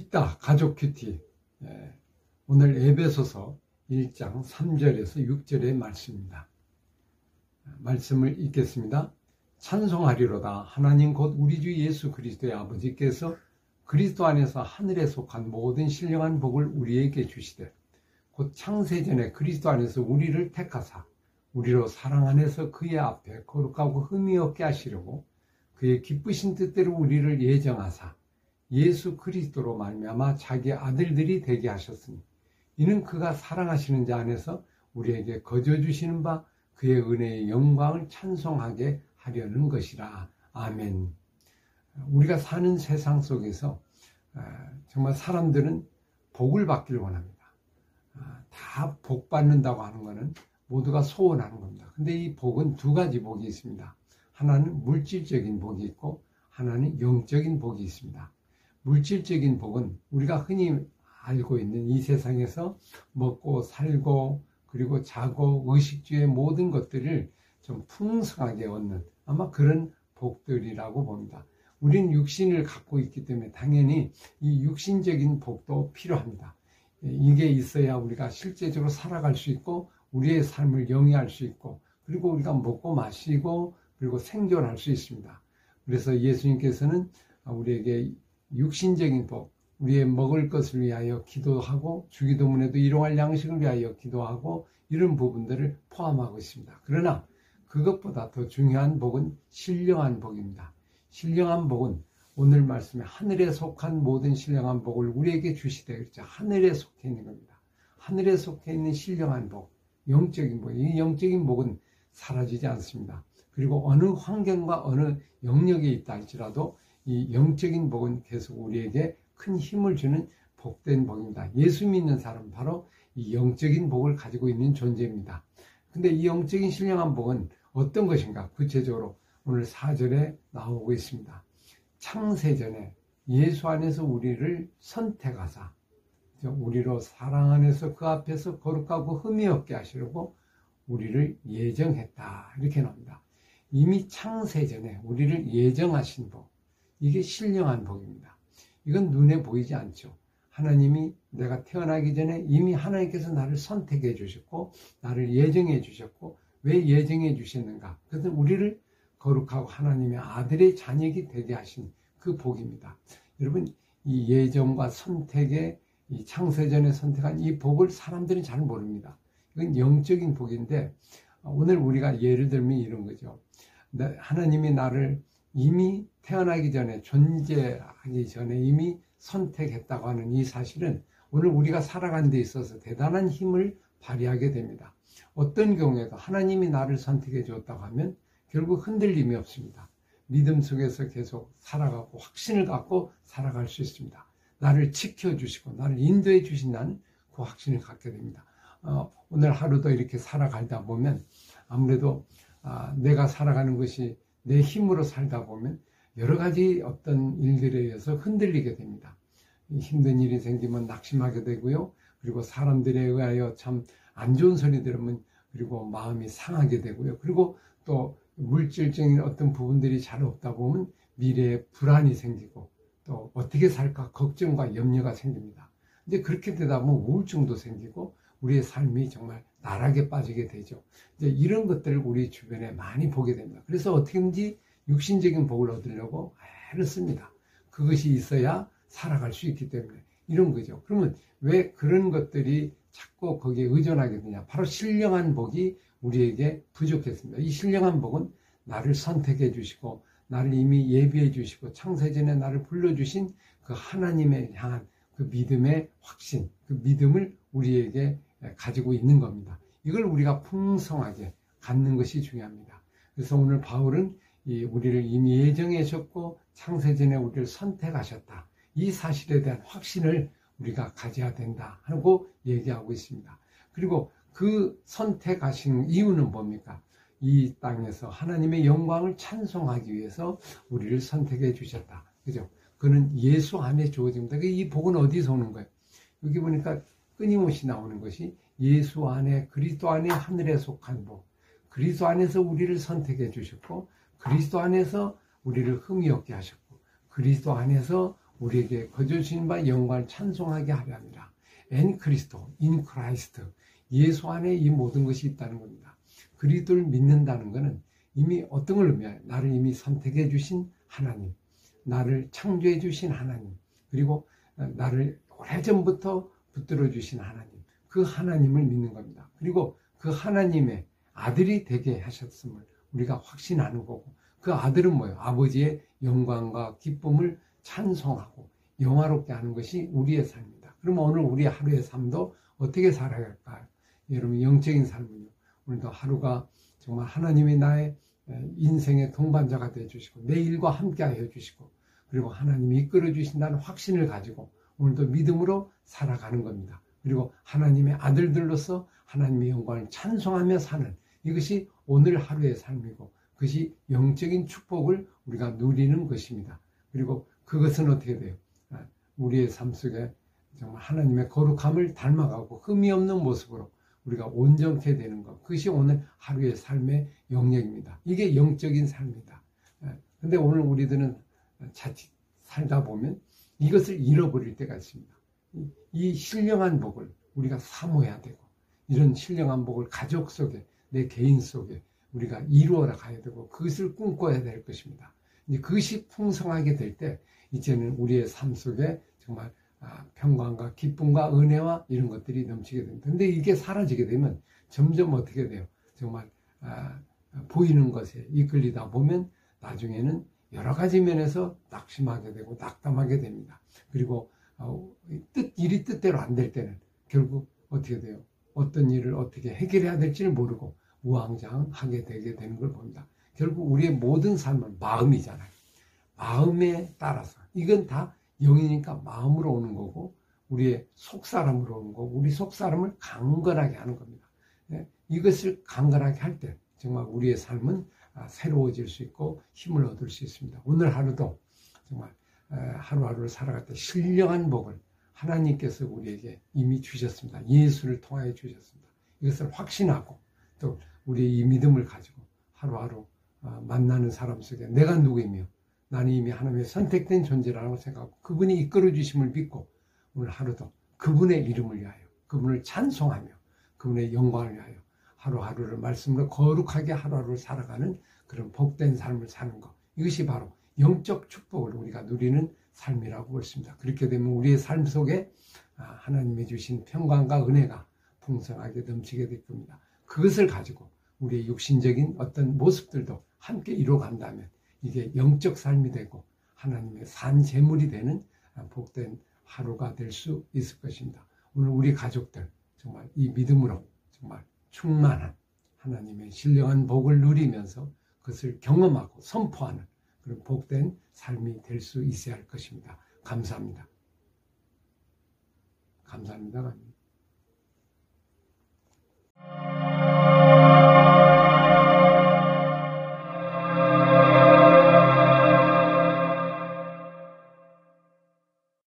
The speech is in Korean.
있다 가족 큐티 예, 오늘 에베소서 1장 3절에서 6절의 말씀입니다. 말씀을 읽겠습니다. 찬송하리로다 하나님 곧 우리 주 예수 그리스도의 아버지께서 그리스도 안에서 하늘에 속한 모든 신령한 복을 우리에게 주시되 곧 창세전에 그리스도 안에서 우리를 택하사 우리로 사랑 안에서 그의 앞에 거룩하고 흠이 없게 하시려고 그의 기쁘신 뜻대로 우리를 예정하사 예수 그리스도로 말미암아 자기 아들들이 되게 하셨으니 이는 그가 사랑하시는 자 안에서 우리에게 거저 주시는 바 그의 은혜의 영광을 찬송하게 하려는 것이라. 아멘. 우리가 사는 세상 속에서 아, 정말 사람들은 복을 받기를 원합니다. 아, 다복 받는다고 하는 것은 모두가 소원하는 겁니다. 근데 이 복은 두 가지 복이 있습니다. 하나는 물질적인 복이 있고 하나는 영적인 복이 있습니다. 물질적인 복은 우리가 흔히 알고 있는 이 세상에서 먹고 살고 그리고 자고 의식주의 모든 것들을 좀 풍성하게 얻는 아마 그런 복들이라고 봅니다. 우리는 육신을 갖고 있기 때문에 당연히 이 육신적인 복도 필요합니다. 이게 있어야 우리가 실제적으로 살아갈 수 있고 우리의 삶을 영위할 수 있고 그리고 우리가 먹고 마시고 그리고 생존할 수 있습니다. 그래서 예수님께서는 우리에게 육신적인 복, 우리의 먹을 것을 위하여 기도하고 주기도문에도 일용할 양식을 위하여 기도하고 이런 부분들을 포함하고 있습니다. 그러나 그것보다 더 중요한 복은 신령한 복입니다. 신령한 복은 오늘 말씀에 하늘에 속한 모든 신령한 복을 우리에게 주시되 그렇죠. 하늘에 속해 있는 겁니다. 하늘에 속해 있는 신령한 복, 영적인 복. 이 영적인 복은 사라지지 않습니다. 그리고 어느 환경과 어느 영역에 있다 할지라도 이 영적인 복은 계속 우리에게 큰 힘을 주는 복된 복입니다. 예수 믿는 사람은 바로 이 영적인 복을 가지고 있는 존재입니다. 근데 이 영적인 신령한 복은 어떤 것인가? 구체적으로 오늘 4절에 나오고 있습니다. 창세전에 예수 안에서 우리를 선택하사 우리로 사랑 안에서 그 앞에서 거룩하고 흠이 없게 하시려고 우리를 예정했다. 이렇게 나옵니다. 이미 창세전에 우리를 예정하신 복. 이게 신령한 복입니다. 이건 눈에 보이지 않죠. 하나님이 내가 태어나기 전에 이미 하나님께서 나를 선택해 주셨고 나를 예정해 주셨고 왜 예정해 주셨는가? 그것은 우리를 거룩하고 하나님의 아들의 자녀이 되게 하신 그 복입니다. 여러분 이 예정과 선택의 이 창세전에 선택한 이 복을 사람들은 잘 모릅니다. 이건 영적인 복인데 오늘 우리가 예를 들면 이런 거죠. 하나님이 나를 이미 태어나기 전에 존재하기 전에 이미 선택했다고 하는 이 사실은 오늘 우리가 살아가는 데 있어서 대단한 힘을 발휘하게 됩니다. 어떤 경우에도 하나님이 나를 선택해 주었다고 하면 결국 흔들림이 없습니다. 믿음 속에서 계속 살아가고 확신을 갖고 살아갈 수 있습니다. 나를 지켜주시고 나를 인도해 주신다는 그 확신을 갖게 됩니다. 어, 오늘 하루도 이렇게 살아가다 보면 아무래도 아, 내가 살아가는 것이 내 힘으로 살다 보면 여러 가지 어떤 일들에 의해서 흔들리게 됩니다. 힘든 일이 생기면 낙심하게 되고요. 그리고 사람들에 의하여 참 안 좋은 소리 들으면 그리고 마음이 상하게 되고요. 그리고 또 물질적인 어떤 부분들이 잘 없다 보면 미래에 불안이 생기고 또 어떻게 살까 걱정과 염려가 생깁니다. 이제 그렇게 되다 보면 우울증도 생기고 우리의 삶이 정말 나락에 빠지게 되죠. 이제 이런 것들을 우리 주변에 많이 보게 됩니다. 그래서 어떻게든지 육신적인 복을 얻으려고 애를 씁니다. 그것이 있어야 살아갈 수 있기 때문에 이런 거죠. 그러면 왜 그런 것들이 자꾸 거기에 의존하게 되냐? 바로 신령한 복이 우리에게 부족했습니다. 이 신령한 복은 나를 선택해 주시고 나를 이미 예비해 주시고 창세전에 나를 불러 주신 그 하나님에 향한 그 믿음의 확신, 그 믿음을 우리에게 가지고 있는 겁니다. 이걸 우리가 풍성하게 갖는 것이 중요합니다. 그래서 오늘 바울은 우리를 이미 예정하셨고 창세전에 우리를 선택하셨다. 이 사실에 대한 확신을 우리가 가져야 된다 하고 얘기하고 있습니다. 그리고 그 선택하신 이유는 뭡니까? 이 땅에서 하나님의 영광을 찬송하기 위해서 우리를 선택해 주셨다. 그죠? 그는 예수 안에 주어집니다. 이 복은 어디서 오는 거예요? 여기 보니까 끊임없이 나오는 것이 예수 안에 그리스도 안에 하늘에 속한 복. 그리스도 안에서 우리를 선택해 주셨고 그리스도 안에서 우리를 흠이 없게 하셨고 그리스도 안에서 우리에게 거저주신 바 영광을 찬송하게 하려 합니다. en Christo, in Christ, 예수 안에 이 모든 것이 있다는 겁니다. 그리스도를 믿는다는 것은 이미 어떤 걸 의미해요? 나를 이미 선택해 주신 하나님, 나를 창조해 주신 하나님, 그리고 나를 오래전부터 붙들어 주신 하나님, 그 하나님을 믿는 겁니다. 그리고 그 하나님의 아들이 되게 하셨음을 우리가 확신하는 거고, 그 아들은 뭐예요? 아버지의 영광과 기쁨을 찬송하고 영화롭게 하는 것이 우리의 삶입니다. 그러면 오늘 우리 하루의 삶도 어떻게 살아야 할까요? 여러분 영적인 삶은요. 오늘도 하루가 정말 하나님이 나의 인생의 동반자가 되어 주시고 내 일과 함께 하여 주시고 그리고 하나님이 이끌어 주신다는 확신을 가지고 오늘도 믿음으로 살아가는 겁니다. 그리고 하나님의 아들들로서 하나님의 영광을 찬송하며 사는 이것이 오늘 하루의 삶이고 그것이 영적인 축복을 우리가 누리는 것입니다. 그리고 그것은 어떻게 돼요? 아, 우리의 삶 속에 정말 하나님의 거룩함을 닮아가고 흠이 없는 모습으로 우리가 온전케 되는 것. 그것이 오늘 하루의 삶의 영역입니다. 이게 영적인 삶이다. 아, 근데 오늘 우리들은 자칫 살다 보면 이것을 잃어버릴 때가 있습니다. 이 신령한 복을 우리가 사모해야 되고 이런 신령한 복을 가족 속에 내 개인 속에 우리가 이루어라 가야 되고 그것을 꿈꿔야 될 것입니다. 이제 그것이 풍성하게 될 때 이제는 우리의 삶 속에 정말 아, 평강과 기쁨과 은혜와 이런 것들이 넘치게 됩니다. 근데 이게 사라지게 되면 점점 어떻게 돼요? 정말 아, 보이는 것에 이끌리다 보면 나중에는 여러 가지 면에서 낙심하게 되고 낙담하게 됩니다. 그리고 어, 뜻 일이 뜻대로 안 될 때는 결국 어떻게 돼요? 어떤 일을 어떻게 해결해야 될지를 모르고 우왕좌왕하게 되게 되는 걸 봅니다. 결국 우리의 모든 삶은 마음이잖아요. 마음에 따라서 이건 다 영이니까 마음으로 오는 거고 우리의 속사람으로 오는 거고 우리 속사람을 강건하게 하는 겁니다. 네? 이것을 강건하게 할 때 정말 우리의 삶은 아, 새로워질 수 있고 힘을 얻을 수 있습니다. 오늘 하루도 정말 하루하루를 살아갈 때 신령한 복을 하나님께서 우리에게 이미 주셨습니다. 예수를 통하여 주셨습니다. 이것을 확신하고 또 우리의 이 믿음을 가지고 하루하루 아, 만나는 사람 속에 내가 누구이며 나는 이미 하나님의 선택된 존재라고 생각하고 그분이 이끌어 주심을 믿고 오늘 하루도 그분의 이름을 위하여 그분을 찬송하며 그분의 영광을 위하여 하루하루를 말씀으로 거룩하게 하루하루를 살아가는 그런 복된 삶을 사는 것 이것이 바로 영적 축복을 우리가 누리는 삶이라고 볼수 있습니다. 그렇게 되면 우리의 삶 속에 아, 하나님이 주신 평강과 은혜가 풍성하게 넘치게 될 겁니다. 그것을 가지고 우리의 육신적인 어떤 모습들도 함께 이루어간다면 이게 영적 삶이 되고 하나님의 산 제물이 되는 복된 하루가 될 수 있을 것입니다. 오늘 우리 가족들 정말 이 믿음으로 정말 충만한 하나님의 신령한 복을 누리면서 그것을 경험하고 선포하는 그런 복된 삶이 될 수 있어야 할 것입니다. 감사합니다. 감사합니다.